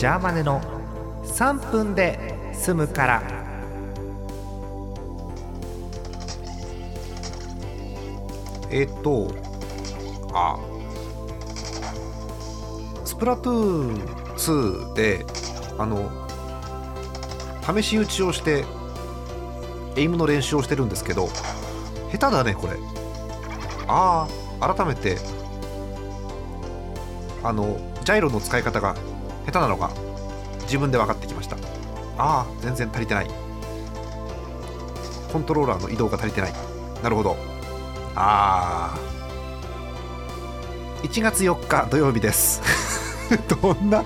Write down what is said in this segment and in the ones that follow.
ジャーマネの3分で済むから。えっとあスプラトゥーン2であの試し打ちをしてエイムの練習をしてるんですけど下手だねこれ。ああ改めてあのジャイロの使い方が下手なのが自分で分かってきました。ああ全然足りてない。コントローラーの移動が足りてない。なるほど。ああ。1月4日土曜日です。どんな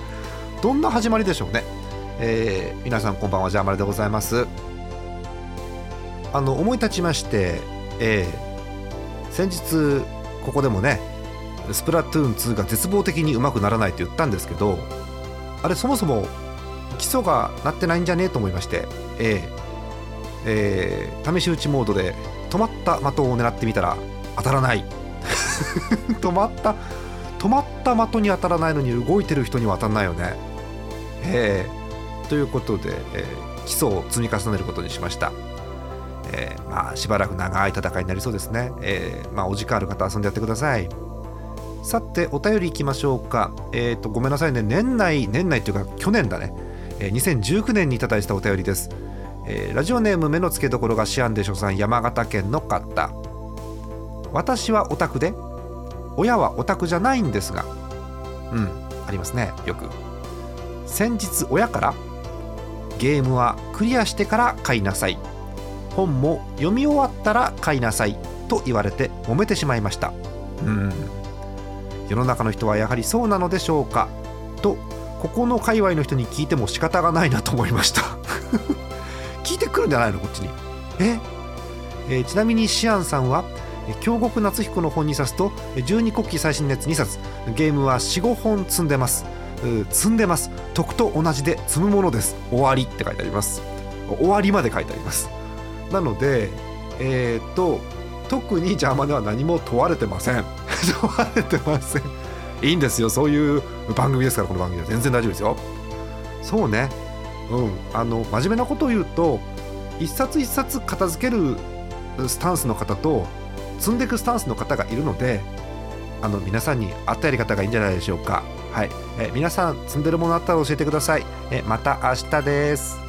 どんな始まりでしょうね。えー、皆さんこんばんは。ジャーマルでございます。あの思い立ちまして、えー、先日ここでもねスプラトゥーン2が絶望的にうまくならないと言ったんですけどあれそもそも基礎がなってないんじゃねえと思いまして、えーえー、試し撃ちモードで止まった的を狙ってみたら当たらない。止まった止まった的に当たらないのに動いてる人には当たらないよね。えー、ということで、えー、基礎を積み重ねることにしました。えー、まあしばらく長い戦いになりそうですね、えー、まあお時間ある方遊んでやってください。さてお便りいきましょうか。えっ、ー、とごめんなさいね。年内年内というか去年だね、えー、2019年にいただいたお便りです、えー、ラジオネーム目の付けどころがシアンで所産山形県の方。私はオタクで親はオタクじゃないんですが。うんありますね。よく。先日親からゲームはクリアしてから買いなさい。本も読み終わったら買いなさいと言われて揉めてしまいました。うん。世の中の人はやはりそうなのでしょうか？とここの界隈の人に聞いても仕方がないなと思いました。聞いてくるんじゃないの？こっちに。え？え、ちなみにシアンさんは京極夏彦の本に指すと12国旗最新熱2冊ゲームは45本積んでます。積んでます。徳と同じで積むものです。終わりって書いてあります。終わりまで書いてあります。なのでえっ、と特に邪魔では何も問われてません。問われてません。いいんですよ。そういう番組ですからこの番組は。全然大丈夫ですよ。そうね。うん。あの真面目なことを言うと一冊一冊片付けるスタンスの方と積んでいくスタンスの方がいるのであの皆さんに合ったやり方がいいんじゃないでしょうか。はい。え皆さん積んでるものあったら教えてください。えまた明日です